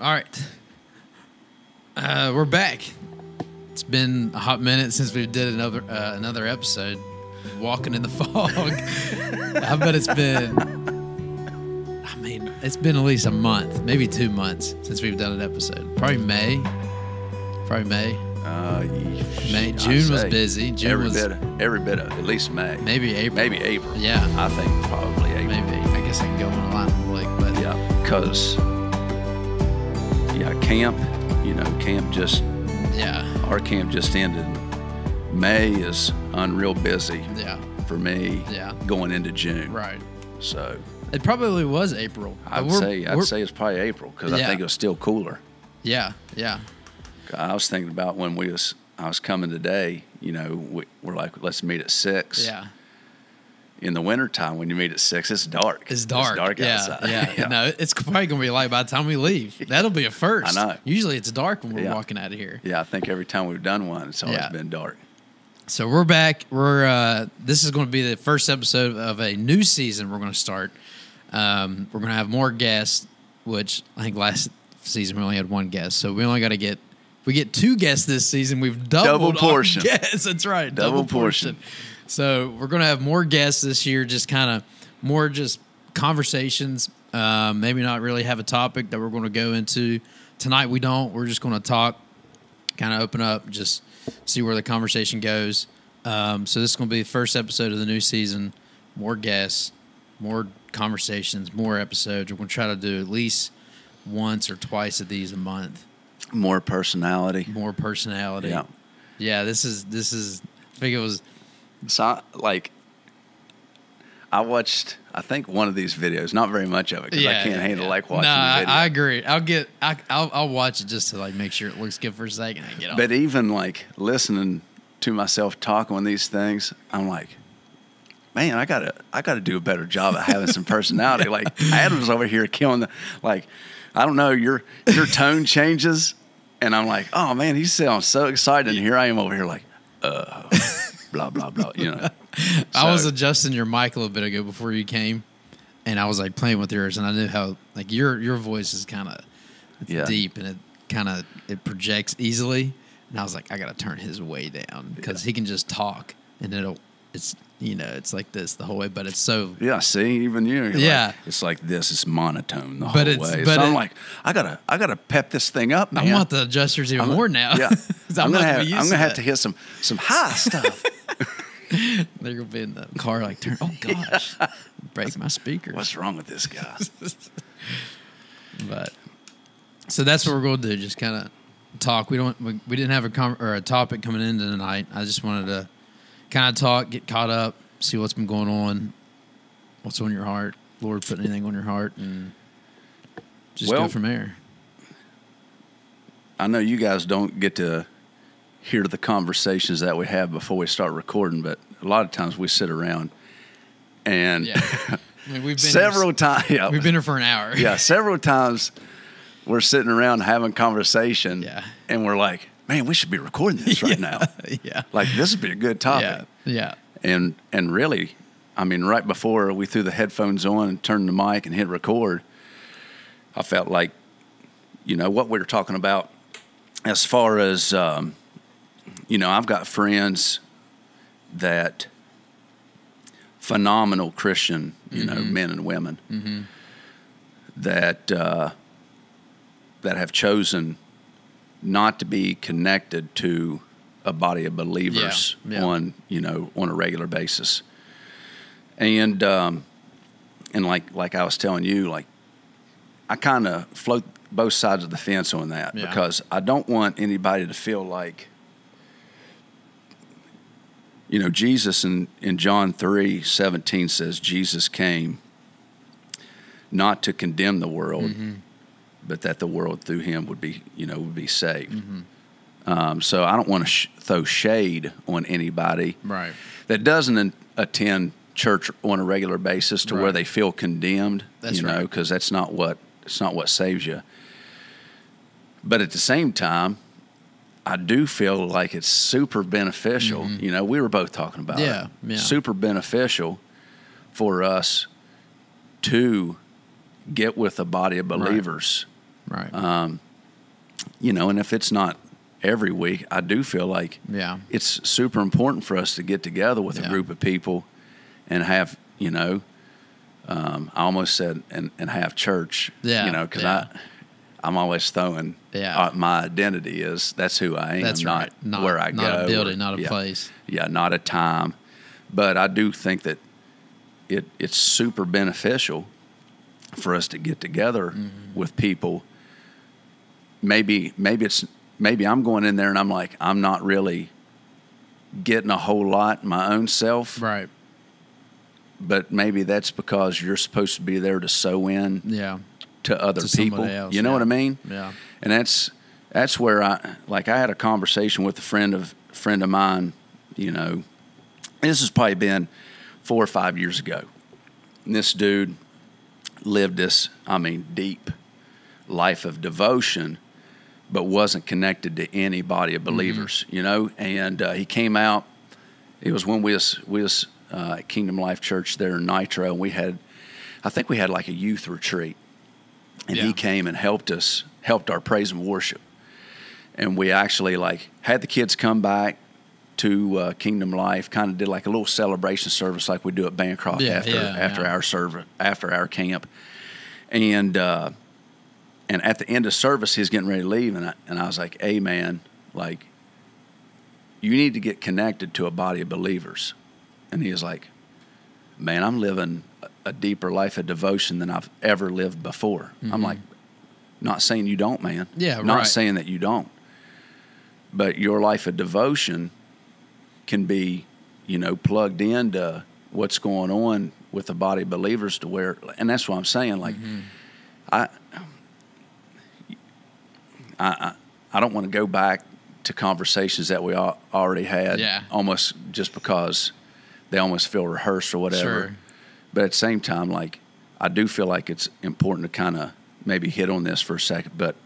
All right. Uh, we're back. It's been a hot minute since we did another uh, another episode. Walking in the fog. I bet it's been. I mean, it's been at least a month, maybe two months since we've done an episode. Probably May. Probably May. Uh, May. June was busy. June every was bit, of, every bit of at least May, maybe April. maybe April. Yeah. I think probably April. Maybe. I guess I can go on a line with Blake, but Yeah, because yeah, camp. You know, camp just yeah, our camp just ended. May is unreal busy yeah, for me. Yeah. going into June. right. So It probably was April. I'd say I'd say it's probably April because I think it was still cooler. Yeah, yeah, I was thinking about when we was I was coming today. You know, we, we're like, let's meet at six. yeah. In the wintertime, when you meet at six, it's dark. It's dark. It's dark yeah, outside. Yeah, No, it's probably gonna be light by the time we leave. That'll be a first. I know. Usually it's dark when we're Yeah. walking out of here. Yeah, I think every time we've done one, it's always Yeah. been dark. So we're back. We're uh, this is going to be the first episode of a new season. We're going to start. Um, we're going to have more guests, which I think last season we only had one guest, so we only got to get. if We get two guests this season. We've doubled Double portion. Yes. That's right, Double portion. So we're going to have more guests this year. Just kind of more just conversations. Um, maybe not really have a topic that we're going to go into tonight. We don't. We're just going to talk kind of open up, just see where the conversation goes. Um, so this is going to be the first episode of the new season. More guests, more conversations, more episodes. We're going to try to do at least once or twice of these a month. More personality. More personality. Yeah. Yeah. This is this is. I think it was. So, like, I watched, I think one of these videos, not very much of it because I can't yeah, handle yeah. like watching No, the I. I agree. I'll get. I, I'll, I'll watch it just to like make sure it looks good for a second and get off. but even like listening to myself talk on these things, I'm like, man, I gotta, I gotta do a better job of having some personality. Like Adam's over here killing the, like, I don't know, your your tone changes, and I'm like, oh man, he sounds so excited, and here I am over here like, uh, blah blah blah, you know. I was adjusting your mic a little bit ago before you came, and I was like playing with yours, and I knew how like your your voice is kind of Yeah. deep and it kind of it projects easily, and I was like, I got to turn his way down because he can just talk and it'll it's you know it's like this the whole way, but it's so Yeah, see, even you. you're like- Yeah. it's like this. It's monotone the But whole it's- way. but so I'm like, I gotta, I gotta pep this thing up, man. I want the adjusters even I'm- more now. Yeah, I'm, not gonna have, I'm gonna have to hit some, some high stuff. They're gonna be in the car like turn. Oh gosh, break my speakers. What's wrong with this guy? But so that's what we're going to do. Just kind of talk. We don't. We, we didn't have a com- or a topic coming into tonight. I just wanted to kind of talk, get caught up, see what's been going on, what's on your heart. Lord, put anything on your heart, and just go from there. I know you guys don't get to hear the conversations that we have before we start recording, but a lot of times we sit around and Yeah. I mean, we've been several times, yeah, we've been here for an hour. yeah, several times we're sitting around having conversation, Yeah. and we're like, man, we should be recording this right now. yeah. Like this would be a good topic. Yeah. Yeah. and and really, I mean, right before we threw the headphones on and turned the mic and hit record, I felt like, you know, what we were talking about as far as, um, you know, I've got friends that phenomenal Christian, you know, men and women that uh, that have chosen not to be connected to a body of believers Yeah, yeah. on you know on a regular basis and um, and like like I was telling you like I kind of float both sides of the fence on that Yeah. because I don't want anybody to feel like you know Jesus in, in John 3 17 says Jesus came not to condemn the world Mm-hmm. but that the world through him would be you know would be saved Mm-hmm. um, so I don't want to sh- throw shade on anybody Right. that doesn't in- attend church on a regular basis to where they feel condemned. That's you know, right. because that's not what it's not what saves you. But at the same time, I do feel like it's super beneficial. You know, we were both talking about Mm-hmm. Yeah, it. yeah. Super beneficial for us to get with a body of believers Right. Um, you know, and if it's not every week, I do feel like yeah. it's super important for us to get together with Yeah. a group of people and have, you know, um, I almost said and, and have church. Yeah, You know, because yeah. I, I'm always throwing. Yeah. uh, my identity is that's who I am. That's not, right. Not where I not go. a building, or- not a yeah. place. Yeah, not a time. But I do think that it it's super beneficial for us to get together Mm-hmm. with people. Maybe maybe it's maybe I'm going in there and I'm like I'm not really getting a whole lot my own self, Right. but maybe that's because you're supposed to be there to sew in Yeah. To other To people. else, you know yeah. what I mean? Yeah. and that's that's where I like I had a conversation with a friend of friend of mine. You know, this has probably been four or five years ago. And this dude lived this, I mean, deep life of devotion, but wasn't connected to any body of believers. You know, and uh, he came out. It was when we was we was uh, at Kingdom Life Church there in Nitro, and we had, I think we had like a youth retreat and Yeah. he came and helped us helped our praise and worship. And we actually like had the kids come back to uh, Kingdom Life kind of did like a little celebration service like we do at Bancroft Yeah, after yeah, after our service after our camp. And uh, and at the end of service he's getting ready to leave and I, and I was like hey man like you need to get connected to a body of believers. And he was like man i'm living a- deeper life of devotion than i've ever lived before i'm like not saying you don't man Mm-hmm. Yeah, not right. saying that you don't but your life of devotion can be you know plugged into what's going on with the body of believers to where and that's what i'm saying like Mm-hmm. I, I i don't want to go back to conversations that we al- already had Yeah. almost just because they almost feel rehearsed or whatever Sure. But at the same time like i do feel like it's important to kind of maybe hit on this for a second but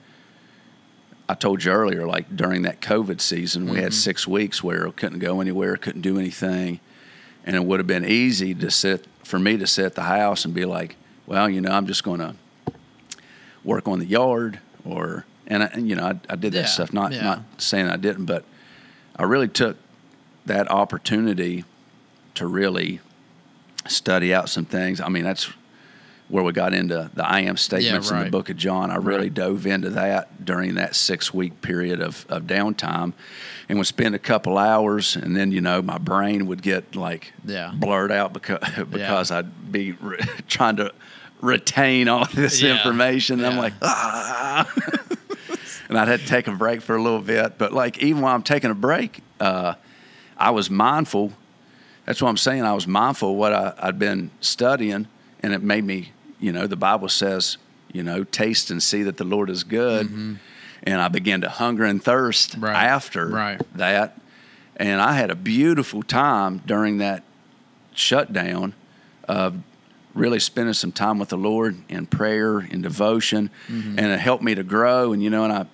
I told you earlier, like during that COVID season, we Mm-hmm. had six weeks where I couldn't go anywhere, couldn't do anything. And it would have been easy to sit, for me to sit at the house and be like, well, you know, I'm just going to work on the yard or, and, I, and you know, I, I did that Yeah, stuff, not, yeah. not saying I didn't, but I really took that opportunity to really study out some things. I mean, that's where we got into the I am statements in the book of John. I really Right. dove into that during that six week period of, of downtime and would spend a couple hours and then, you know, my brain would get like Yeah. blurred out because, because I'd be re- trying to retain all this Yeah. information. And I'm like, ah. and I'd have to take a break for a little bit. But like, even while I'm taking a break, uh, I was mindful. That's what I'm saying. I was mindful of what I, I'd been studying, and it made me, you know, the Bible says, you know, taste and see that the Lord is good. And I began to hunger and thirst Mm-hmm. Right. after Right. that. And I had a beautiful time during that shutdown of really spending some time with the Lord in prayer, in devotion, Mm-hmm. and it helped me to grow. And you know, and I,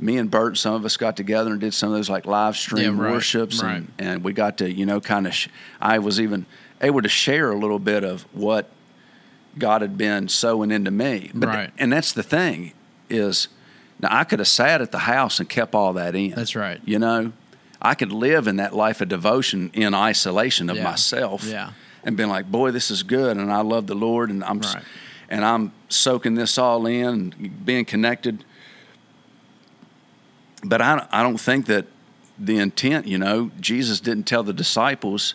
me and Bert, some of us got together and did some of those like live stream Yeah, right, worships, right. and, and we got to you know kind of. Sh- I was even able to share a little bit of what God had been sowing into me. But Right. and that's the thing is, now I could have sat at the house and kept all that in. That's right. You know, I could live in that life of devotion in isolation of Yeah. myself. Yeah. And been like, boy, this is good, and I love the Lord, and I'm, Right. and I'm soaking this all in, and being connected. But I, I don't think that the intent, you know, Jesus didn't tell the disciples,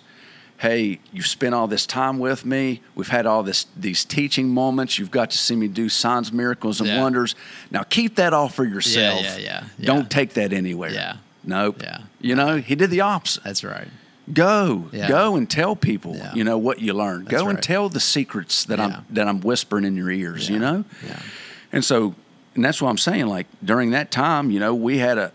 "Hey, you've spent all this time with me. We've had all this these teaching moments. You've got to see me do signs, miracles, and Yeah. wonders. Now keep that all for yourself. yeah, yeah, yeah. Don't take that anywhere. Yeah. Nope. Yeah. You know, he did the opposite. That's right. Go, Yeah. go and tell people, Yeah. you know, what you learned. That's Go and tell the secrets that. I'm that I'm whispering in your ears, you know? Yeah. And so and that's what I'm saying. Like during that time, you know, we had a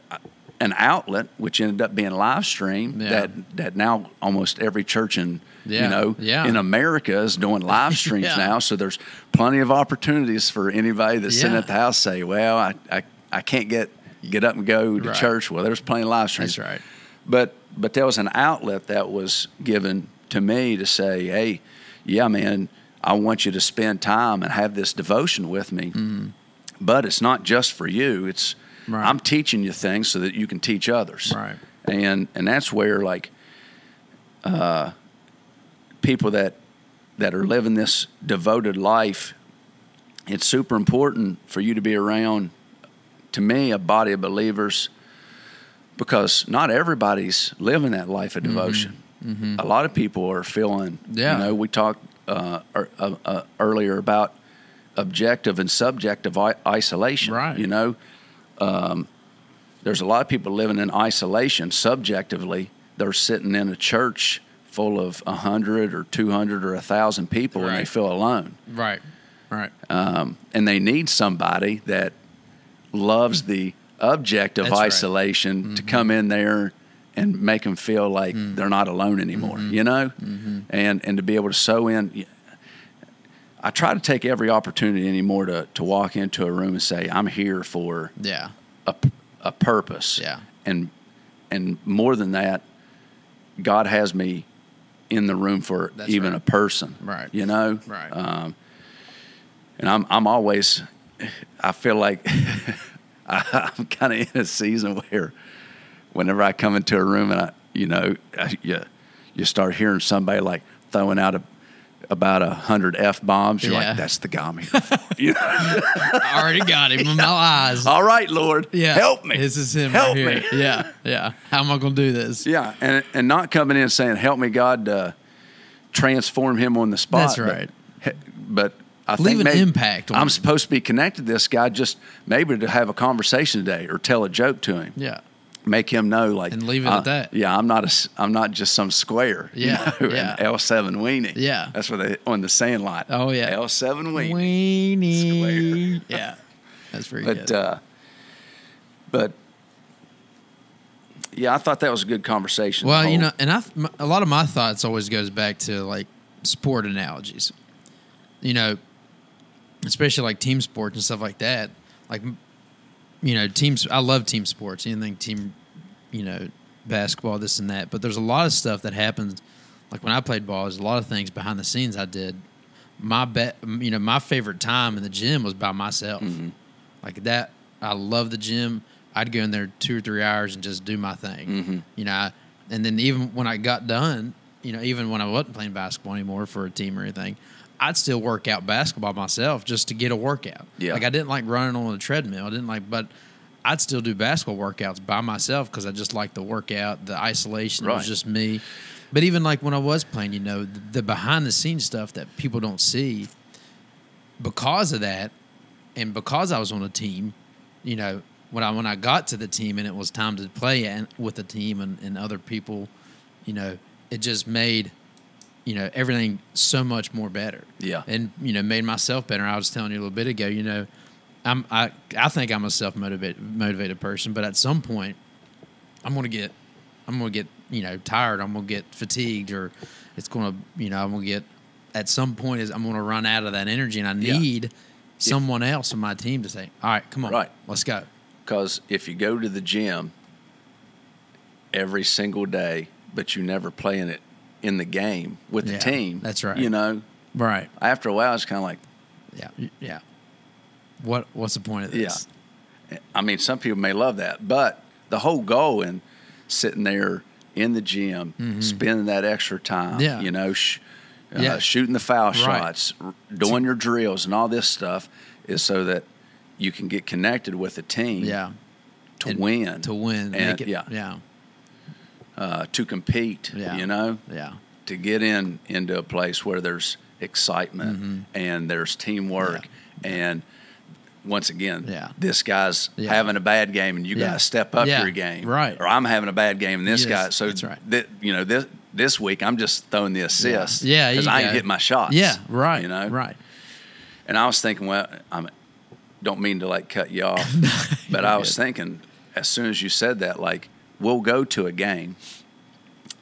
an outlet which ended up being live stream Yeah. that that now almost every church in Yeah. you know Yeah. in America is doing live streams now. So there's plenty of opportunities for anybody that's sitting at the house say, Well, I, I, I can't get get up and go to Right. church. Well, there's plenty of live streams. That's right. But but there was an outlet that was given to me to say, hey, yeah, man, I want you to spend time and have this devotion with me mm-hmm. But it's not just for you. It's Right. I'm teaching you things so that you can teach others. Right. And and that's where like uh, people that that are living this devoted life, it's super important for you to be around. To me, a body of believers, because not everybody's living that life of devotion. A lot of people are feeling. Mm-hmm. Yeah. You know, we talked uh, er, uh, uh, earlier about objective and subjective I- isolation. Right. You know, um, there's a lot of people living in isolation subjectively. They're sitting in a church full of a hundred or two hundred or a thousand people, and they feel alone. Right. Right. Um, and they need somebody that loves the objective That's right. isolation to come in there and make them feel like they're not alone anymore. You know, and and to be able to sew in. I try to take every opportunity anymore to to walk into a room and say, "I'm here for yeah. a, a purpose." Yeah. and and more than that, God has me in the room for That's even right. a person. Right. You know. Right. Um, and I'm I'm always I feel like I, I'm kind of in a season where whenever I come into a room and I you know I, you you start hearing somebody like throwing out a about a hundred f bombs, you're Yeah. like, "That's the guy I'm here for." You know? I already got him in my eyes. All right, Lord, Yeah. help me. This is him Help right me. Yeah. Yeah. How am I going to do this? Yeah, and and not coming in saying, "Help me, God, uh, transform him on the spot." That's right. But, but I Leave think an maybe impact I'm him. supposed to be connected to this guy, just maybe to have a conversation today or tell a joke to him, Yeah. Make him know, like, And leave it uh, at that. Yeah, I'm not a I'm not just some square. you Yeah, know, yeah. L seven weenie. Yeah. that's what they on the Sandlot. Oh, yeah. L seven weenie. Weenie. Yeah. That's good. But good. uh, but yeah, I thought that was a good conversation. Well, you know, and I a lot of my thoughts always goes back to like sport analogies. You know, especially like team sports and stuff like that. Like, you know, teams. I love team sports. Anything team, you know, basketball, this and that. But there's a lot of stuff that happens. Like when I played ball, there's a lot of things behind the scenes I did. My bet, you know, my favorite time in the gym was by myself. Like that, I love the gym. I'd go in there two or three hours and just do my thing. Mhm. You know, I- and then even when I got done, you know, even when I wasn't playing basketball anymore for a team or anything, I'd still work out basketball myself just to get a workout. Yeah. Like I didn't like running on a treadmill. I didn't like, but I'd still do basketball workouts by myself because I just like the workout, the isolation. It was just me. But even like when I was playing, you know, the, the behind the scenes stuff that people don't see because of that, and because I was on a team, you know, when I when I got to the team and it was time to play and with the team and, and other people, you know, it just made, you know, everything so much more better. Yeah. And you know, made myself better. I was telling you a little bit ago, you know, I'm I I think I'm a self motivated motivated person, but at some point, I'm gonna get, I'm gonna get you know tired. I'm gonna get fatigued, or it's gonna you know I'm gonna get at some point is I'm gonna run out of that energy, and I Yeah. need someone else on my team to say, all right, come on, Right. let's go. Because if you go to the gym every single day, but you never play in it in the game with the Yeah, team, that's right. You know, Right. after a while, it's kind of like, Yeah. Yeah. What What's the point of this? Yeah. I mean, some people may love that, but the whole goal in sitting there in the gym, spending that extra time, Mm-hmm. Yeah. you know, sh- uh, Yeah. shooting the foul Right. shots, r- doing your drills, and all this stuff is so that you can get connected with the team Yeah. to And win, To win. and it, yeah, Yeah. Uh, to compete. Yeah. You know, Yeah. to get in into a place where there's excitement and there's teamwork and once again, Mm-hmm. Yeah. this guy's Yeah. having a bad game and you Yeah. got to step up Yeah. your game, Right. Or I'm having a bad game and this Yes, guy. So that's right. thi- you know this this week I'm just throwing the assist, Yeah, because I ain't hitting my shots, Yeah. Right. You know, Right. And I was thinking, well, I'm don't mean to like cut you off, but I was good. thinking as soon as you said that, like we'll go to a game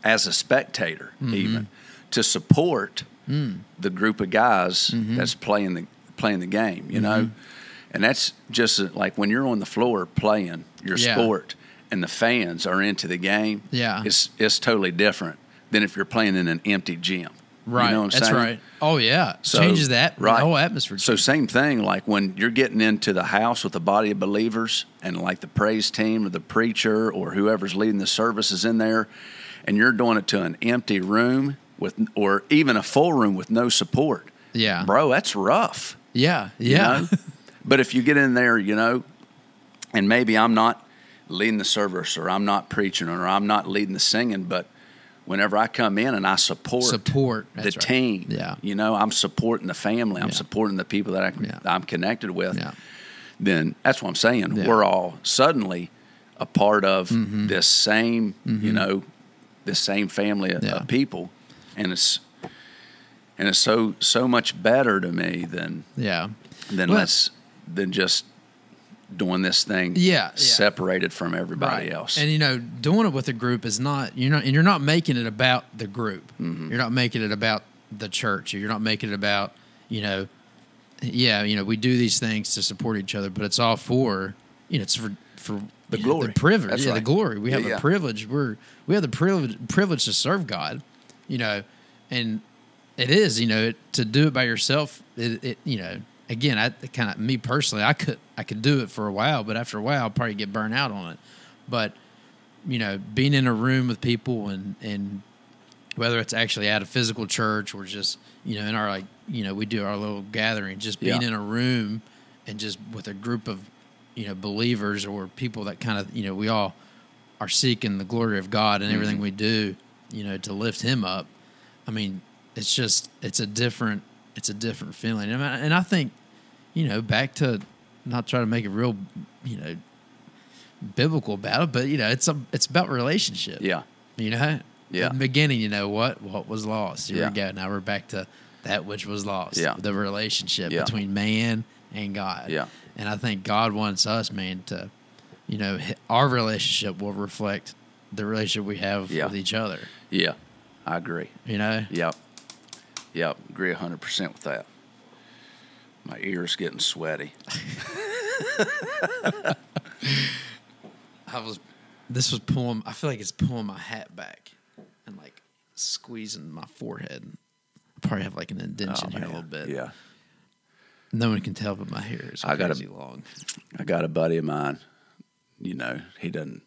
as a spectator, Mm-hmm. even to support Mm. the group of guys Mm-hmm. that's playing the playing the game, you know, and that's just uh, like when you're on the floor playing your Yeah. sport and the fans are into the game. Yeah. it's it's totally different than if you're playing in an empty gym. Right. You know That's saying? right. Oh yeah. So- Changes that right. the whole atmosphere. So same thing, like when you're getting into the house with a body of believers and like the praise team or the preacher or whoever's leading the service is in there and you're doing it to an empty room with or even a full room with no support. Yeah. Bro, that's rough. yeah. you Yeah. know? but if you get in there, you know, and maybe I'm not leading the service or I'm not preaching or I'm not leading the singing, but whenever I come in and I support Support. the right. team, Yeah. you know, I'm supporting the family, I'm Yeah. supporting the people that I, Yeah. I'm connected with, Yeah. then that's what I'm saying. We're all suddenly a part of Mm-hmm. this same, you know, this same family of, of people, and it's and it's so so much better to me than Yeah. than Well, let's than just doing this thing Yeah, yeah. separated from everybody else. And you know, doing it with a group is not you're not and you're not making it about the group. Mm-hmm. You're not making it about the church. You're not making it about you know, yeah, you know, we do these things to support each other, but it's all for you know, it's for for The you know, glory. the privilege, That's yeah, the glory. We have Yeah, yeah. a privilege. We're we have the privilege privilege to serve God, you know, and it is you know to do it by yourself. It, it you know again, I kind of me personally, I could I could do it for a while, but after a while, I'll probably get burnt out on it. But you know, being in a room with people and and whether it's actually at a physical church or just you know in our like you know we do our little gathering, just being Yeah. in a room and just with a group of you know believers or people that kind of you know we all are seeking the glory of God and everything mm-hmm. we do, you know, to lift Him up. I mean, it's just it's a different it's a different feeling, and I, and I think you know back to not trying to make it real, you know, biblical about it, but you know, it's a it's about relationship. yeah, You know? Yeah. In the beginning, you know what? What was lost. Here Yeah. we go. Now we're back to that which was lost. Yeah. The relationship Yeah. between man and God. Yeah. And I think God wants us, man, to, you know, our relationship will reflect the relationship we have Yeah. with each other. yeah, I agree. You know? Yep, yep, agree hundred percent with that. My ears getting sweaty. I was, this was pulling, I feel like it's pulling my hat back and like squeezing my forehead. I probably have like an indentation oh, here a little bit. Oh, Yeah, No one can tell, but my hair is I got a- long. I got a buddy of mine. You know, he doesn't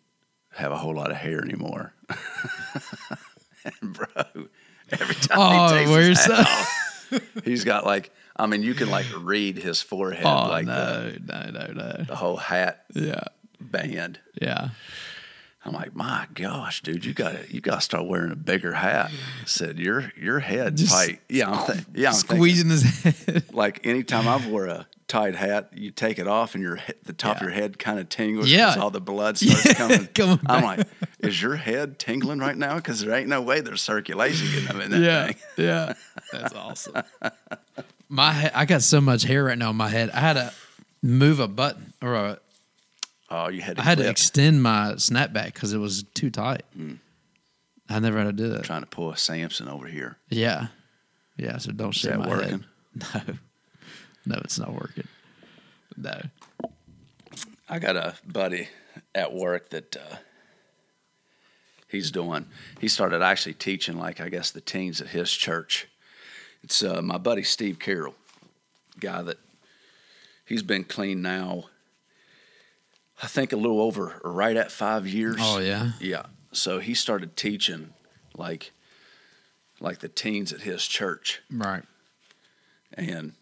have a whole lot of hair anymore. and bro, every time Oh, he takes his hat off, he's got like, I mean, you can like read his forehead, Oh, like the, no, no, no, no. the whole hat Yeah. band. Yeah. I'm like, my gosh, dude, you got to you got to start wearing a bigger hat. I said your your head Just tight. Yeah, I'm th- yeah, I'm thinking, Squeezing his head. like anytime I've wore a tight hat, you take it off and your the top of your head kind of tingles Yeah. because all the blood starts Yeah, coming. coming I'm like, is your head tingling right now? Because there ain't no way there's circulation getting them in that yeah. thing. Yeah. That's awesome. My head, I got so much hair right now on my head. I had to move a button or a, Oh, you had to I had to clip. extend my snapback because it was too tight. Mm. I never had to do that. trying to pull a Samson over here. Yeah. Yeah. So don't shave that my working? head. No. No, it's not working. No. I got a buddy at work that uh, he's doing. He started actually teaching, like I guess, the teens at his church. It's uh, my buddy Steve Carroll, guy that he's been clean now. I think a little over, right at five years. Oh, yeah. yeah. So he started teaching, like, like the teens at his church Right. and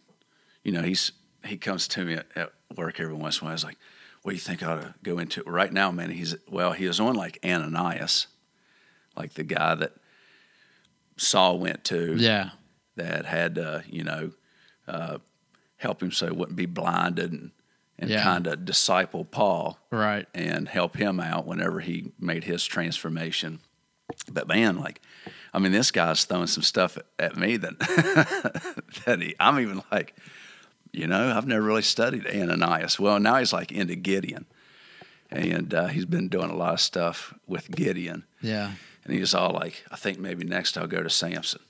you know he's he comes to me at, at work every once in a while. He's like, "What do you think I ought to go into right now, man?" He's well, he was on like Ananias, like the guy that Saul went to, Yeah. That had uh, you know uh, help him so he wouldn't be blinded and and Yeah. kind of disciple Paul Right. and help him out whenever he made his transformation. But man, like, I mean, this guy's throwing some stuff at, at me that that he, I'm even like, you know, I've never really studied Ananias. Well, now he's like into Gideon, and uh, he's been doing a lot of stuff with Gideon, Yeah. and he's all like, I think maybe next I'll go to Samson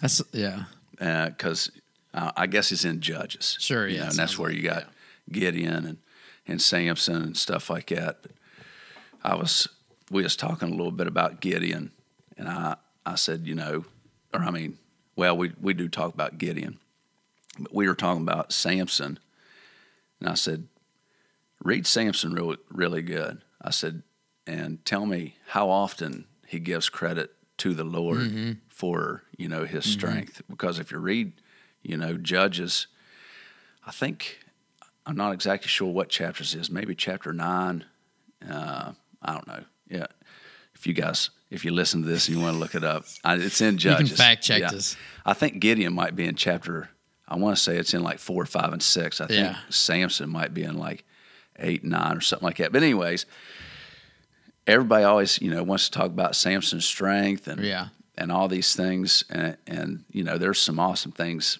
That's, yeah. because uh, I guess he's in Judges. Sure, you yeah, know, and that's where you got Gideon and and Samson and stuff like that. But I was we was talking a little bit about Gideon, and I I said, you know, or I mean, well, we we do talk about Gideon, but we were talking about Samson, and I said, read Samson really really good. I said, and tell me how often he gives credit to the Lord Mm-hmm. for you know his strength. Because if you read, you know, Judges, I think I'm not exactly sure what chapters is. Maybe chapter nine. Uh, I don't know. Yeah, if you guys, if you listen to this and you want to look it up, I, it's in can Judges. fact check Yeah. this. I think Gideon might be in chapter. I want to say it's in like four, five, and six. I think Yeah. Samson might be in like eight, nine, or something like that. But anyways, everybody always you know wants to talk about Samson's strength and Yeah. and all these things, and, and you know there's some awesome things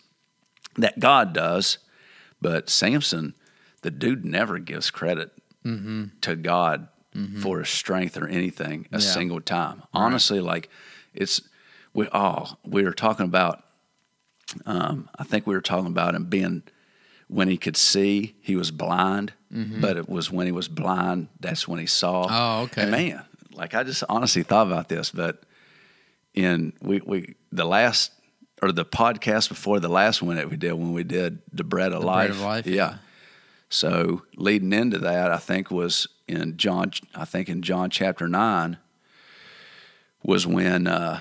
that God does, but Samson, the dude never gives credit to God for his strength or anything a Yeah. single time. Honestly, like it's we oh we were talking about. Um, I think we were talking about him being when he could see, he was blind, but it was when he was blind that's when he saw. Oh, okay. And man, like I just honestly thought about this, but in we we the last or the podcast before the last one that we did when we did the bread of The life. Bread of Life, yeah. yeah. So leading into that, I think was in John. I think in John chapter nine was when uh,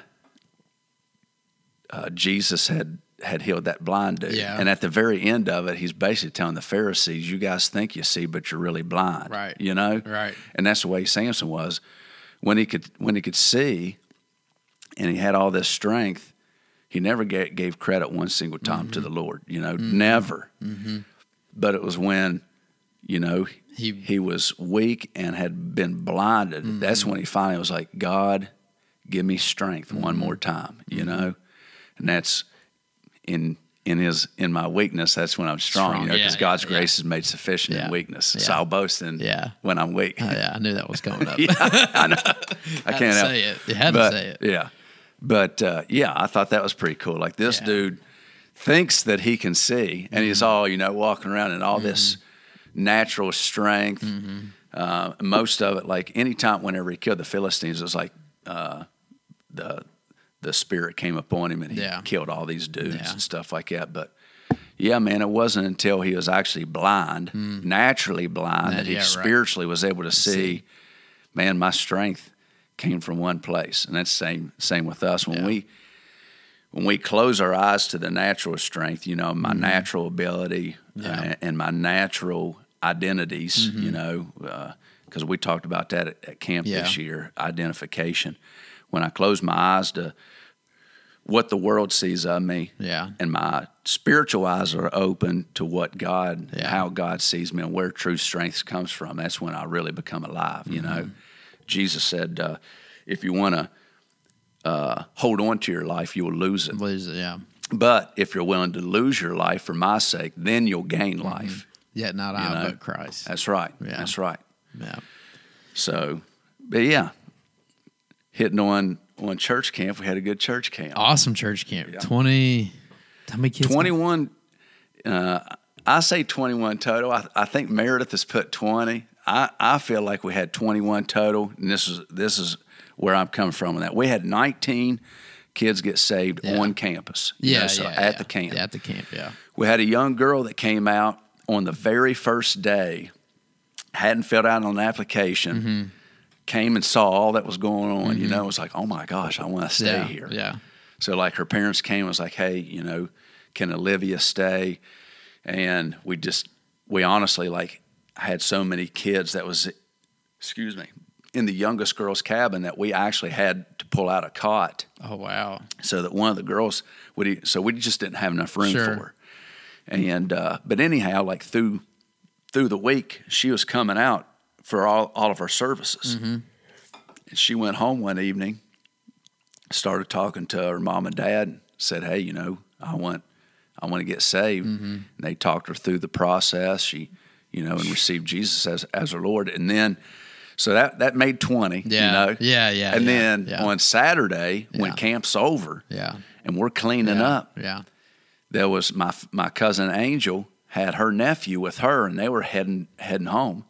uh, Jesus had had healed that blind dude. Yeah. And at the very end of it, he's basically telling the Pharisees, "You guys think you see, but you're really blind." Right. You know. Right. And that's the way Samson was when he could when he could see, and he had all this strength. He never gave, gave credit one single time Mm-hmm. to the Lord. You know, mm-hmm. never. Mm-hmm. But it was when, you know, He- he was weak and had been blinded. Mm-hmm. That's when he finally was like, God, give me strength one more time. You know, and that's in in his in my weakness. That's when I'm strong. Strong, you know, because yeah, God's yeah, grace is made sufficient in weakness. So I'll boast in Yeah. when I'm weak. Oh, yeah, I knew that was coming up. yeah, I know. I can't say it. You had but, to say it. Yeah. But uh, yeah, I thought that was pretty cool. Like this dude thinks that he can see, and he's Mm-hmm. all you know walking around in all this natural strength. Mm-hmm. Uh, most of it, like anytime, whenever he killed the Philistines, it was like uh, the the spirit came upon him and he Yeah. killed all these dudes Yeah. and stuff like that. But yeah, man, it wasn't until he was actually blind, naturally blind, Yeah, that he yeah, right. spiritually was able to see, man, my strength came from one place. And that's same same with us. When we when we close our eyes to the natural strength, you know, my Mm-hmm. natural ability uh, and my natural identities, Mm-hmm. you know, because we talked about that at, at camp this year, identification. When I close my eyes to what the world sees of me, Yeah. and my spiritual eyes are open to what God, Yeah. how God sees me, and where true strength comes from. That's when I really become alive. You know, Mm-hmm. Jesus said, uh, "If you want to uh, hold on to your life, you will lose it. Lose it, yeah. But if you're willing to lose your life for my sake, then you'll gain life." Yet not I, know? but Christ. That's right. Yeah. That's right. Yeah. So, but yeah, hitting on on church camp, we had a good church camp. Awesome church camp. Yeah. 20. How many kids? 21 uh, i say 21 total I, I think Meredith has put 20 I, I feel like we had 21 total and this is this is where i'm coming from on that we had 19 kids get saved Yeah. on campus Yeah. know, so yeah, at yeah. the camp Yeah, at the camp, yeah. we had a young girl that came out on the very first day hadn't filled out an application Mm-hmm. Came and saw all that was going on you know it was like oh my gosh i want to stay yeah. here Yeah. so like her parents came and was like, hey, you know, can Olivia stay? And we just we honestly like had so many kids that was excuse me, in the youngest girl's cabin that we actually had to pull out a cot Oh, wow. so that one of the girls would so we just didn't have enough room Sure. for her. And uh, but anyhow, like through through the week, she was coming out for all, all of our services. Mm-hmm. And she went home one evening, started talking to her mom and dad, said, Hey, you know, I want I want to get saved. Mm-hmm. And they talked her through the process. She, you know, and received Jesus as as her Lord. And then so that that made twenty. Yeah. You know? Yeah, yeah, And yeah, then yeah. on Saturday, when Yeah. camp's over Yeah. and we're cleaning up, Yeah. there was my my cousin Angel had her nephew with her, and they were heading heading home.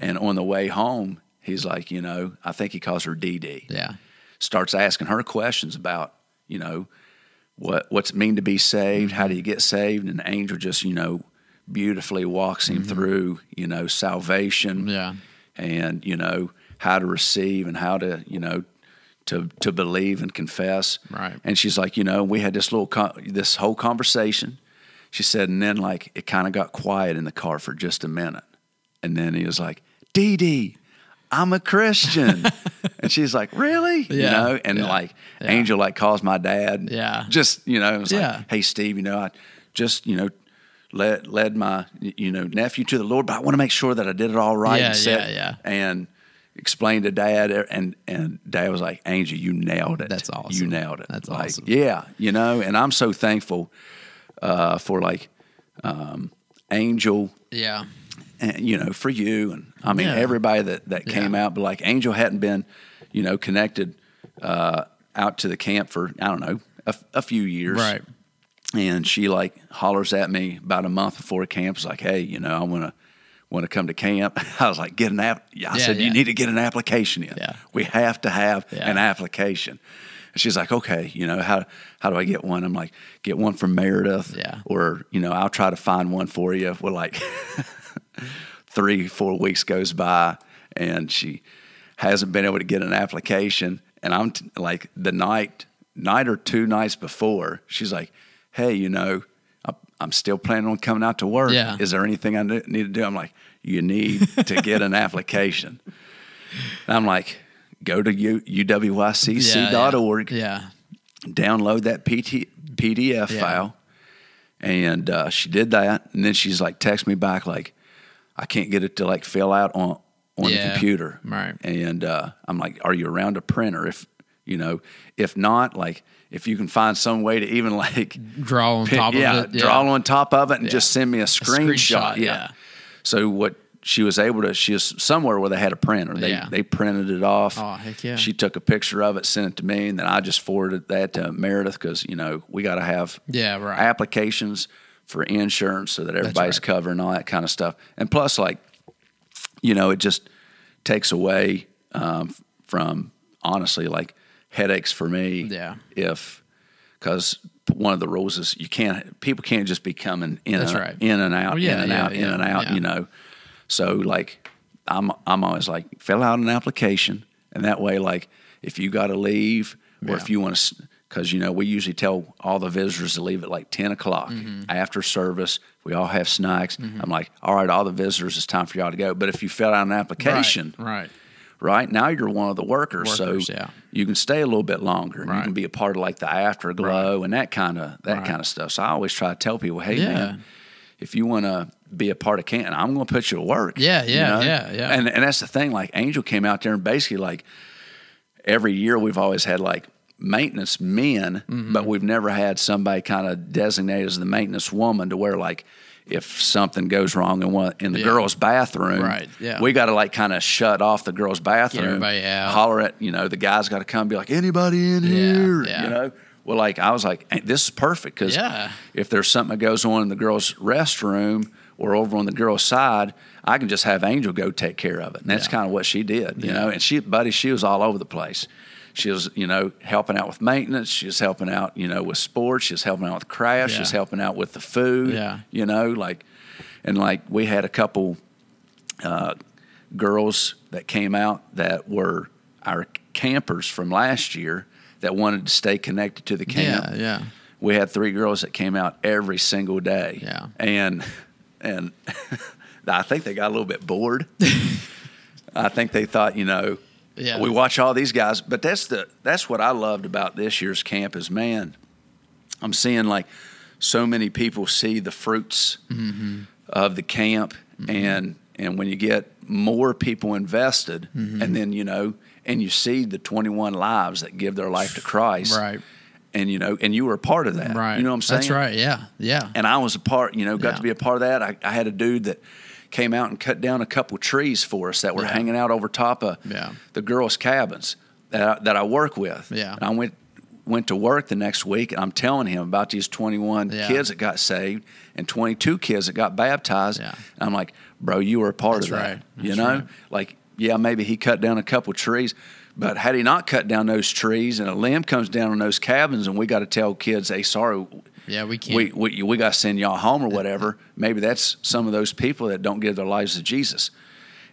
And on the way home, he's like, you know, I think he calls her Dee. Yeah. Starts asking her questions about, you know, what what's it mean to be saved? How do you get saved? And the angel just you know beautifully walks him mm-hmm. through you know salvation Yeah. and you know how to receive and how to you know to to believe and confess. Right. And she's like, you know, we had this little con- this whole conversation. She said, and then like it kind of got quiet in the car for just a minute, and then he was like, Dee Dee. I'm a Christian, and she's like, "Really?" You know, and Yeah. like Yeah. Angel like calls my dad. Yeah. just you know, it was Yeah. like, "Hey, Steve, you know, I just you know led led my you know nephew to the Lord, but I want to make sure that I did it all right." Yeah, and said- yeah, yeah. And explained to Dad, and and Dad was like, "Angel, you nailed it. That's awesome. You nailed it. That's like, awesome. Yeah, you know, and I'm so thankful uh, for like um, Angel Yeah. And you know, for you and I mean Yeah. everybody that that came Yeah. out, but like Angel hadn't been, you know, connected uh, out to the camp for I don't know a, a few years, Right. And she like hollers at me about a month before camp. Is like, hey, you know, I want to want to come to camp. I was like, get an app. I Yeah, said, yeah. you need to get an application in. Yeah. We have to have an application. And she's like, okay, you know, how how do I get one? I'm like, get one from Meredith. Yeah. Or, you know, I'll try to find one for you. We're like three, four weeks goes by and she hasn't been able to get an application. And I'm t- like the night, night or two nights before, she's like, "Hey, you know, I'm still planning on coming out to work. Yeah. Is there anything I need to do?" I'm like, "You need to get an application." And I'm like, "Go to U- uwycc.org, Yeah. download that PT, PDF Yeah. file. And uh, she did that. And then she's like, text me back, like, I can't get it to like fill out on, on the computer. Right. And uh, I'm like, are you around a printer? If, you know, if not, like, if you can find some way to even like Draw on pin- top yeah, of it. yeah. draw on top of it and Yeah. just send me a screenshot. screenshot, yeah. yeah. So what she was able to, she was somewhere where they had a printer. They Yeah. they printed it off. Oh, heck yeah. She took a picture of it, sent it to me, and then I just forwarded that to Meredith because you know we got to have Yeah, right. applications for insurance so that everybody's right. covered and all that kind of stuff. And plus, like you know, it just takes away um, from honestly like headaches for me. Yeah. If because one of the rules is you can't people can't just be coming in That's and, right. in and out yeah, in and yeah, out in and out yeah. you know so like I'm I'm always like fill out an application and that way like if you got to leave or Yeah. if you want to because you know we usually tell all the visitors to leave at like 10 o'clock Mm-hmm. after service we all have snacks i'm like all right all the visitors it's time for y'all to go but if you fill out an application Right. right. right now you're one of the workers, Workers, so yeah. you can stay a little bit longer and you can be a part of like the afterglow and that kind of that Right. kind of stuff so i always try to tell people hey Yeah. man if you want to be a part of Canton, I'm going to put you to work. Yeah, you yeah, know? yeah, yeah. And and that's the thing. Like Angel came out there and basically like every year we've always had like maintenance men, Mm-hmm. but we've never had somebody kind of designated as the maintenance woman to where like if something goes wrong in one in the Yeah. girls' bathroom, Right, yeah. we got to like kind of shut off the girls' bathroom, holler at you know the guys got to come be like anybody in Yeah, here, yeah. you know. Well, like I was like, this is perfect because if there's something that goes on in the girls' restroom or over on the girls' side, I can just have Angel go take care of it. And that's kind of what she did, you know. And she, buddy, she was all over the place. She was, you know, helping out with maintenance. She was helping out, you know, with sports. She was helping out with crafts. She Yeah. was helping out with the food. Yeah. You know, like, and like we had a couple uh, girls that came out that were our campers from last year that wanted to stay connected to the camp Yeah, yeah. we had three girls that came out every single day. Yeah. And and I think they got a little bit bored. I think they thought, you know, Yeah. we watch all these guys, but that's the that's what I loved about this year's camp is man, I'm seeing like so many people see the fruits Mm-hmm. of the camp and and when you get more people invested Mm-hmm. and then you know and you see the 21 lives that give their life to Christ Right. and you know, and you were a part of that. Right. You know what I'm saying? That's right. Yeah. Yeah. And I was a part. You know, got Yeah. to be a part of that. I, I had a dude that came out and cut down a couple trees for us that were Yeah. hanging out over top of Yeah. the girls' cabins that I, that I work with. Yeah. And I went went to work the next week, and I'm telling him about these 21 Yeah. kids that got saved and 22 kids that got baptized. Yeah. And I'm like, bro, you were a part That's of that. right. You know, right. like yeah, maybe he cut down a couple trees. But had he not cut down those trees and a limb comes down on those cabins and we got to tell kids, hey, sorry, Yeah, we can't. we, we, we got to send y'all home or whatever. Maybe that's some of those people that don't give their lives to Jesus.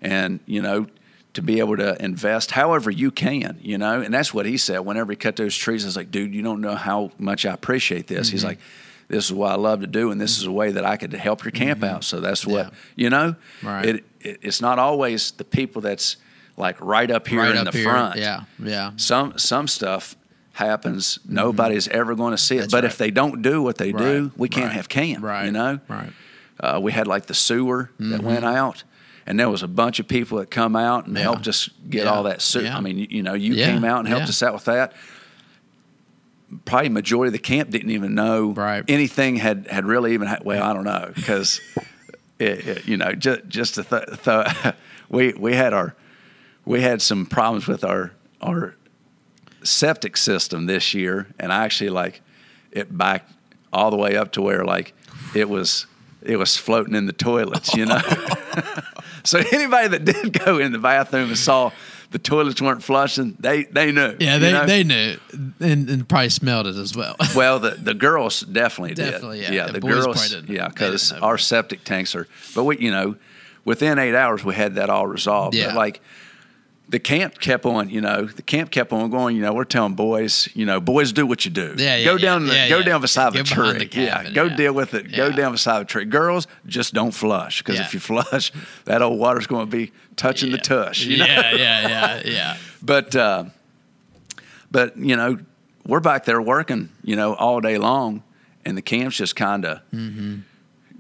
And, you know, to be able to invest however you can, you know, and that's what he said. Whenever he cut those trees, I was like, dude, you don't know how much I appreciate this. He's mm-hmm. like, this is what I love to do, and this is a way that I could help your camp mm-hmm. out. So that's what, Yeah. you know, Right. it, it, it's not always the people that's like right up here right in up the here. front Yeah, yeah. some some stuff happens nobody's ever going to see it Mm-hmm. That's but right. if they don't do what they do we can't right, have camp Right. you know Right. uh, we had like the sewer that Mm-hmm. went out and there was a bunch of people that come out and Yeah. helped us get Yeah. all that sewer Yeah. i mean you, you know you came out and helped us out with that probably majority of the camp didn't even know Right. anything had had really even ha- well i don't know because you know just just to th- th- we we had our we had some problems with our our septic system this year, and I actually like it backed all the way up to where like it was it was floating in the toilets, you know. so anybody that did go in the bathroom and saw the toilets weren't flushing, they they knew. Yeah, you they, know? they knew and, and probably smelled it as well. Well, the, the girls definitely did. Definitely, yeah. Yeah, The the, girls. Yeah, because our septic tanks are. But we, you know, within eight hours we had that all resolved. Yeah. But like the camp kept on. You know, the camp kept on going. You know, we're telling boys, you know, boys do what you do. Yeah, yeah, Go yeah. down. The, Yeah, go down beside the tree. yeah. Go yeah. deal with it. Go Yeah. down beside the tree. Girls, just don't flush because Yeah. if you flush, that old water's going to be touching the tush. You know? yeah, yeah, yeah, yeah. But uh, but you know, we're back there working, you know, all day long, and the camp's just kind of Mm-hmm.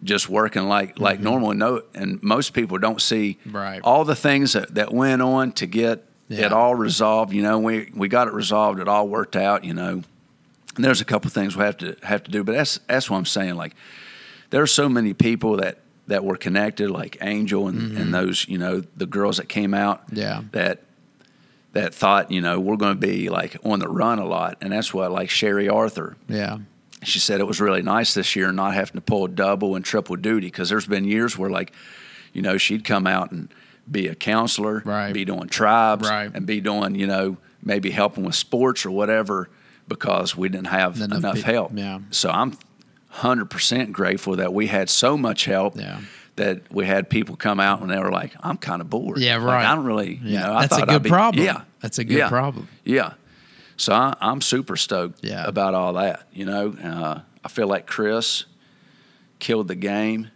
Just working like like normal. And no, and most people don't see Right. all the things that, that went on to get Yeah. it all resolved. You know, we we got it resolved. It all worked out. You know, and there's a couple things we have to have to do, but that's that's what I'm saying. Like, there are so many people that that were connected, like Angel and, and those, you know, the girls that came out Mm-hmm. Yeah. that that thought, you know, we're going to be like on the run a lot, and that's what like Sherry Arthur. Yeah. She said it was really nice this year not having to pull double and triple duty because there's been years where like, you know, she'd come out and be a counselor, Right. be doing tribes, Right. and be doing, you know, maybe helping with sports or whatever because we didn't have Enough enough, help. yeah. So I'm hundred percent grateful that we had so much help. Yeah. That we had people come out and they were like, "I'm kind of bored. Yeah, Like, right. I don't really, you Yeah, know, I that's a good be, problem. Yeah, That's a good yeah. problem. Yeah. So I, I'm super stoked Yeah. about all that. You know, uh, I feel like Chris killed the game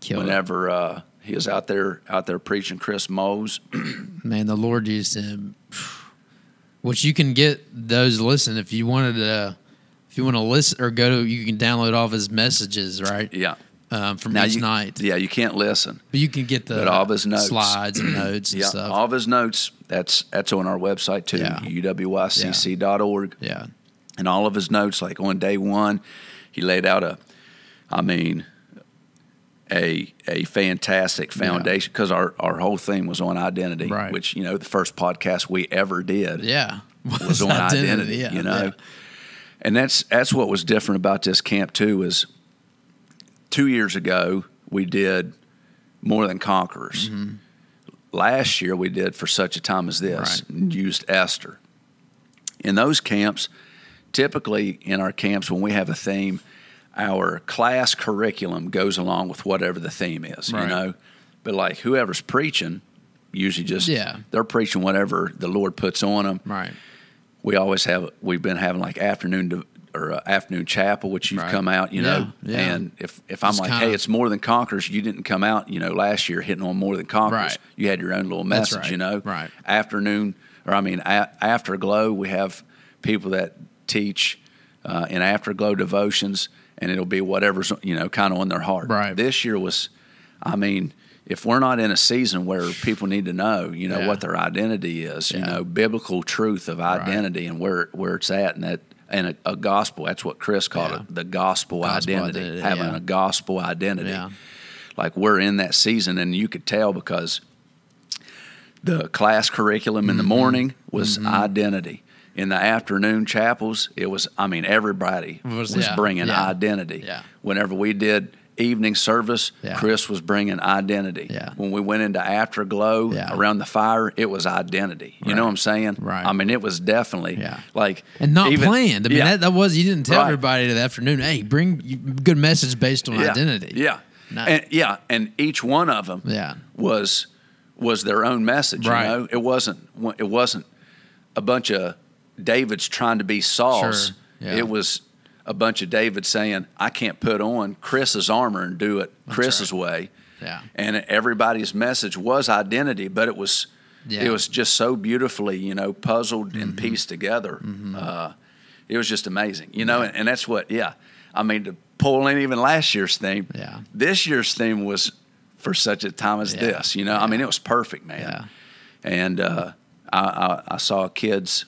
Killed whenever uh, he was out there out there preaching. Chris Mose. Man, the Lord used him. Which you can get those listen if you wanted to. If you want to listen or go to, you can download all of his messages, right? Yeah. Um, from Now each you, night. Yeah, you can't listen. But you can get the But all of his notes. slides and notes and Yeah, stuff. all of his notes. That's that's on our website too. Yeah. uwycc.org. yeah. and all of his notes like on day one he laid out a i mean a a fantastic foundation because our, our whole theme was on identity Right. which you know the first podcast we ever did Yeah. was on identity, yeah, you know yeah. and that's that's what was different about this camp too is two years ago we did more than conquerors Mm-hmm. Last year we did for such a time as this and used esther in those camps typically in our camps when we have a theme our class curriculum goes along with whatever the theme is Right. you know but like whoever's preaching usually just Yeah. they're preaching whatever the lord puts on them Right. we always have we've been having like afternoon or uh, afternoon chapel which you've Right. come out you know Yeah, yeah. and if if i'm Just like kinda- hey it's more than conquerors you didn't come out you know last year hitting on more than conquerors Right. you had your own little message right. you know Right. afternoon or i mean a- afterglow we have people that teach uh, in afterglow devotions and it'll be whatever's you know kind of on their heart Right. this year was i mean if we're not in a season where people need to know, you know, Yeah. what their identity is, you know, biblical truth of identity and where where it's at, and that and a, a gospel. That's what Chris called Yeah. it, the gospel, Gospel identity, identity, having yeah. a gospel identity. Yeah. Like we're in that season, and you could tell because the class curriculum in the Mm-hmm. morning was identity. In the afternoon chapels, it was. I mean, everybody Was- was, bringing identity. yeah. Whenever we did evening service, Yeah. Chris was bringing identity. Yeah. When we went into afterglow Yeah. around the fire, it was identity. You know what I'm saying? Right. I mean, it was definitely Yeah. like and not even- planned. I mean, yeah. that, that was you didn't tell Right. everybody that afternoon. Hey, bring good message based on yeah. identity. Yeah. No. And yeah, and each one of them Yeah. was was their own message. Right. You know, it wasn't it wasn't a bunch of Davids trying to be Sauls. Sure. Yeah. It was a bunch of David saying, "I can't put on Chris's armor and do it Chris's way." Yeah. And everybody's message was identity, but it was Yeah. it was just so beautifully, you know, puzzled and pieced together. Uh, it was just amazing, you know, and, and that's what, yeah. I mean, to pull in even last year's theme, Yeah. this year's theme was for such a time as Yeah. this, you know. I mean, it was perfect, man. Yeah. And uh, I, I, I saw kids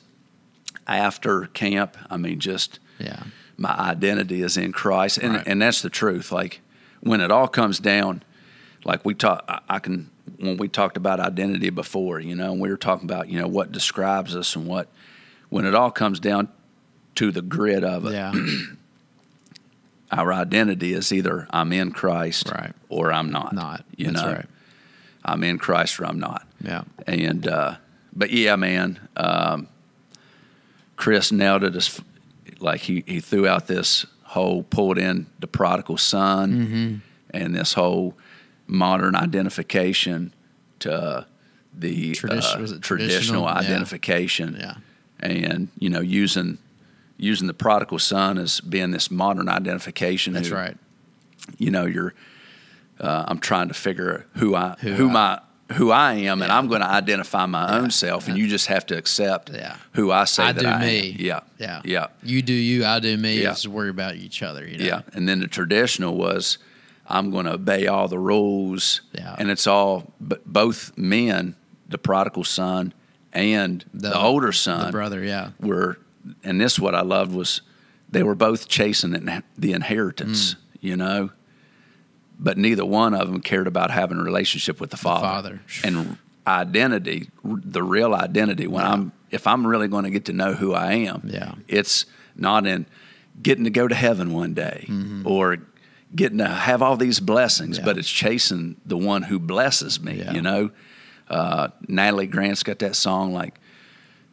after camp. I mean, just Yeah. My identity is in Christ, and Right. and that's the truth. Like when it all comes down, like we talk, I, I can when we talked about identity before, you know, and we were talking about you know what describes us and what when it all comes down to the grid of it, Yeah. our identity is either I'm in Christ Right. or I'm not. Not. you That's know, right. I'm in Christ or I'm not. Yeah. And uh, but yeah, man, um, Chris nailed it as like he he threw out this whole pulled in the prodigal son Mm-hmm. and this whole modern identification to the Tradition- uh, traditional traditional? Yeah. identification Yeah. and you know using using the prodigal son as being this modern identification That's who, right. you know you're uh, i'm trying to figure who i Who who, I- my who i am and i'm going to identify my own self and you just have to accept Yeah. who i say I that do i me. am yeah Yeah. yeah You do you, I do me. Yeah. Just worry about each other, you know? yeah and then the traditional was i'm going to obey all the rules Yeah. and it's all but both men the prodigal son and the, older son The brother, yeah. were, and this what I loved was they were both chasing the inheritance, Mm. you know, but neither one of them cared about having a relationship with the Father. Father. And identity, the real identity, when I'm, if I'm really going to get to know who I am, Yeah. it's not in getting to go to heaven one day or getting to have all these blessings, Mm-hmm. Yeah. but it's chasing the one who blesses me, Yeah. you know. Uh, Natalie Grant's got that song like,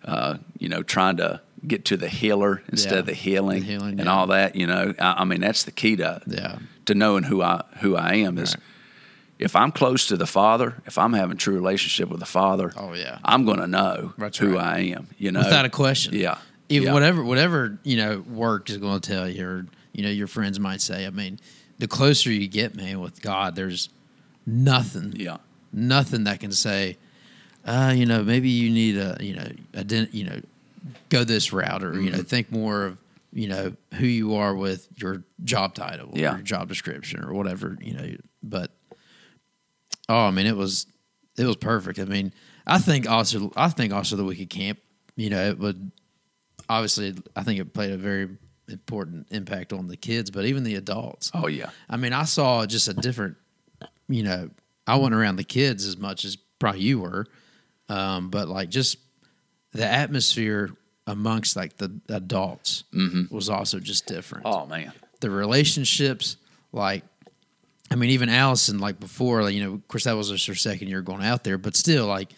uh, you know, trying to get to the healer instead Yeah. of the healing, The healing, and yeah. all that. You know, I, I mean, that's the key to Yeah. To knowing who I who I am is Right. if I'm close to the Father, if I'm having true relationship with the Father, Oh, yeah. I'm going to know That's who right. I am. You know, Without a question. Yeah, Even yeah. whatever whatever, you know, work is going to tell you or, you know, your friends might say. I mean, the closer you get, man, with God, there's nothing Yeah, nothing that can say, uh, you know, maybe you need a, you know, ident- you know, go this route or you know, Mm-hmm. think more of, you know, who you are with your job title, or Yeah. your job description or whatever, you know. But oh, I mean, it was it was perfect. I mean, I think also I think also the Wicked Camp, you know, it would obviously I think it played a very important impact on the kids, but even the adults. oh yeah, I mean, I saw just a different, you know, I wasn't around the kids as much as probably you were, um, but like just the atmosphere amongst like the adults was also just different. oh man, The relationships, like, I mean, even Allison, like before, like, you know, of course that was just her second year going out there, but still, like,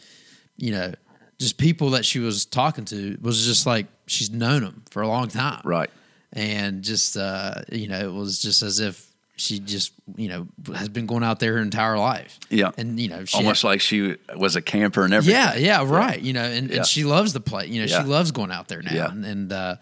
you know, just people that she was talking to was just like she's known them for a long time. Right, and just uh, you know, it was just as if she just you know has been going out there her entire life. Yeah. and you know, she almost like she was a camper and everything. yeah, yeah, right. You know, and, Yeah. and she loves the play. You know, Yeah. she loves going out there now. Yeah. And, and uh,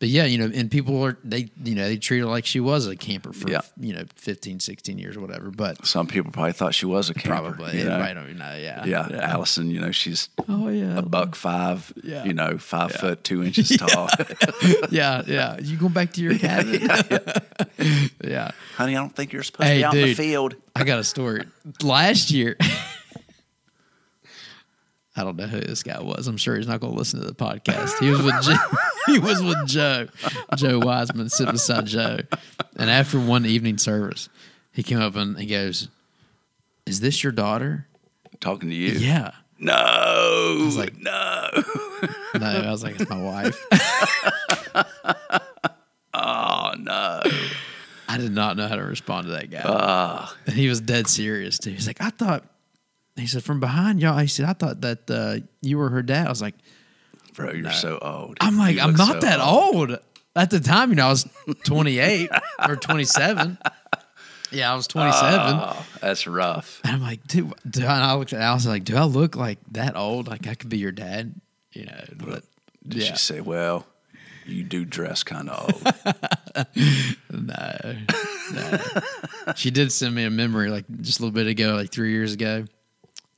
but yeah, you know, and people are they you know they treat her like she was a camper for Yeah. you know 15, 16 years or whatever. But Some people probably thought she was a camper. probably you know? right. I don't know. Yeah, Yeah, Allison, you know, she's Oh yeah. a buck five, Yeah. you know, five foot two inches tall. yeah, yeah. You going back to your cabin? yeah. Honey, I don't think you're supposed Hey, to be out in the field. I got a story. Last year, I don't know who this guy was. I'm sure he's not going to listen to the podcast. He was with Joe, he was with Joe, Joe Wiseman, sitting beside Joe. And after one evening service, he came up and he goes, "Is this your daughter?" Talking to you. Yeah. No. I was like- no. No, I was like, "It's my wife." Oh no. I did not know how to respond to that guy. Uh, and he was dead serious too. He's like, I thought. He said, from behind y'all. He said, I thought that uh, you were her dad. I was like, bro, you're so old. I'm like, You I'm not so that old. At the time, you know, I was 28 or 27. Yeah, I was 27. Oh, that's rough. and I'm like, dude, do I, I looked at Alice like, do I look like that old? Like I could be your dad, you know? But Did yeah, she say, well, you do dress kind of old? no, no. she did send me a memory like just a little bit ago, like three years ago,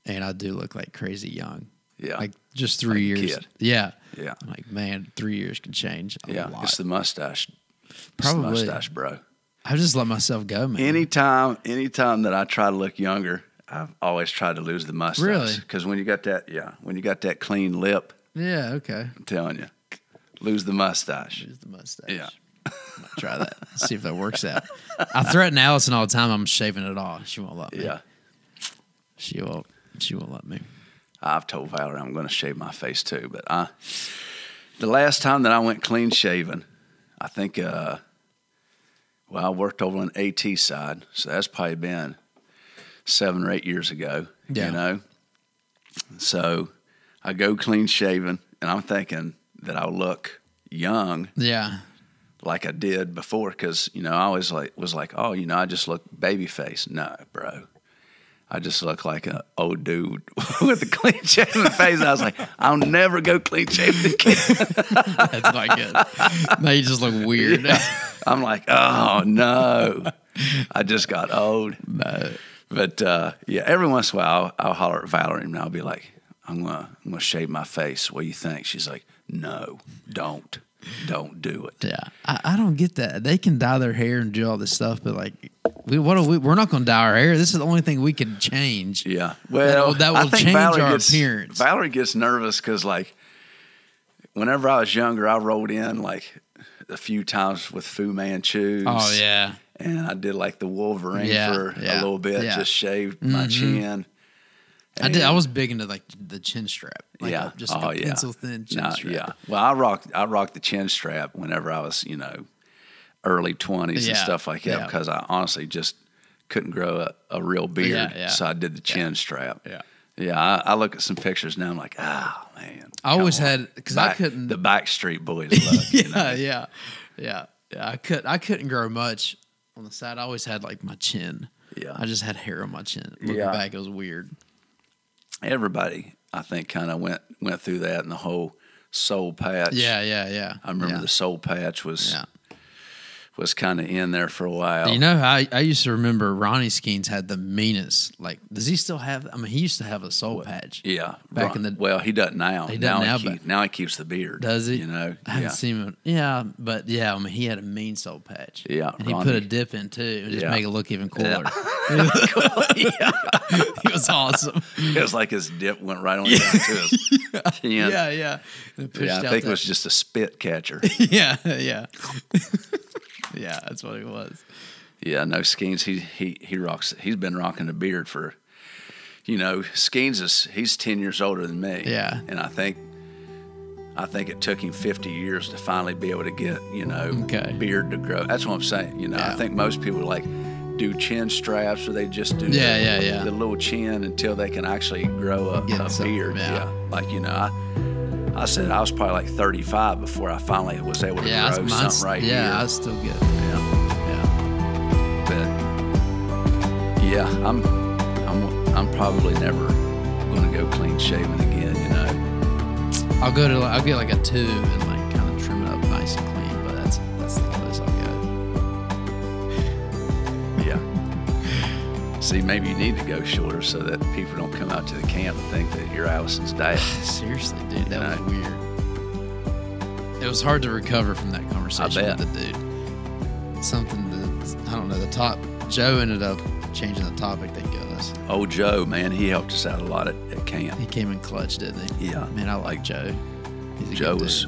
and I do look like crazy young. Yeah. like just three Like years. Yeah, Yeah. I'm like, man, three years can change a yeah. lot. It's the mustache. It's the Probably. mustache, bro. I just let myself go, man. Anytime, anytime that I try to look younger, I've always tried to lose the mustache. Really? Because when you got that, yeah, when you got that clean lip, yeah, okay. I'm telling you, lose the mustache. Use the mustache. Yeah. Try that. See if that works out. I threaten Allison all the time. I'm shaving it off. She won't let me. Yeah. She won't. She won't let me. I've told Valerie I'm going to shave my face too, but I, the last time that I went clean shaven, I think, uh, well, I worked over on AT side, so that's probably been seven or eight years ago. Yeah. You know, so I go clean shaven, and I'm thinking that I'll look young Yeah. like I did before, because you know I always like was like, oh, you know, I just look baby face. No, bro. I just look like an old dude with a clean shaven face. I was like, I'll never go clean shaven again. That's not good. now you just look weird. I'm like, oh no, I just got old. no. But uh, yeah, every once in a while, I'll, I'll holler at Valerie and I'll be like, I'm gonna, I'm gonna shave my face. What do you think? She's like, no, don't, don't do it. Yeah. I, I don't get that. They can dye their hair and do all this stuff, but like, we what are we? We're not going to dye our hair. This is the only thing we can change. Yeah, well, will- that will change Valerie our gets, appearance. Valerie gets nervous because, like, whenever I was younger, I rolled in like a few times with Fu Manchus. Oh yeah. and I did like the Wolverine Yeah, for yeah, a little bit, yeah. just shaved my Mhm. chin. I did. I was big into like the chin strap. Like yeah, a, just oh, a yeah. pencil thin chin strap. Yeah, well, I rocked I rocked the chin strap whenever I was you know early twenties and Yeah, stuff like that yeah. because I honestly just couldn't grow a, a real beard, Yeah, yeah. so I did the chin strap. Yeah. Yeah, I, I look at some pictures now. I'm like, oh man. I always come on." had because I Back- couldn't. The Backstreet Boys love, you know? yeah, yeah, yeah, yeah. I could. I couldn't grow much on the side. I always had like my chin. Yeah. I just had hair on my chin. Looking Yeah. back, it was weird. Everybody, I think, kind of went went through that, and the whole soul patch. Yeah, yeah, yeah. I remember yeah. the soul patch was Yeah. Was kind of in there for a while. You know, I, I used to remember Ronnie Skeens had the meanest. Like, does he still have? I mean, he used to have a soul patch. Yeah, Back Ron- in the- well, he doesn't now. He doesn't now, He keep, but- now he keeps the beard. Does he? You know, I haven't yeah, seen him. Yeah, but yeah, I mean, he had a mean soul patch. Yeah, and he Ronnie. put a dip in too, and just Yeah. make it look even cooler. Yeah. he was awesome. it was like his dip went right on down to his chin. Yeah, yeah. Yeah, I think it was just a spit catcher. yeah, yeah, yeah. That's what it was. yeah, no Skeens. He he he rocks. He's been rocking a beard for, you know, Skeens is he's ten years older than me. Yeah. and I think. I think it took him 50 years to finally be able to get, you know, Okay. beard to grow. That's what I'm saying. You know, I think most people like do chin straps or they just do Yeah, the, yeah, yeah. the little chin until they can actually grow a, a beard. yeah. Like, you know, I, I said I was probably like 35 before I finally was able to Yeah, grow something right yeah, here. I was still good. yeah. Yeah, But yeah, I'm I'm I'm probably never going to go clean shaven again. You know, I'll go to I'll get like a two and like kind of trim it up nice and clean. See, maybe you need to go shorter so that people don't come out to the camp and think that you're Allison's dad. Seriously, dude, that Yeah. was weird. It was hard to recover from that conversation with the dude. Something that I don't know. The top Joe ended up changing the topic. Thank goodness. Oh, Joe, man, he helped us out a lot at, at camp. He came in clutch, didn't he? Yeah. Man, I like Joe. He's a Joe good was.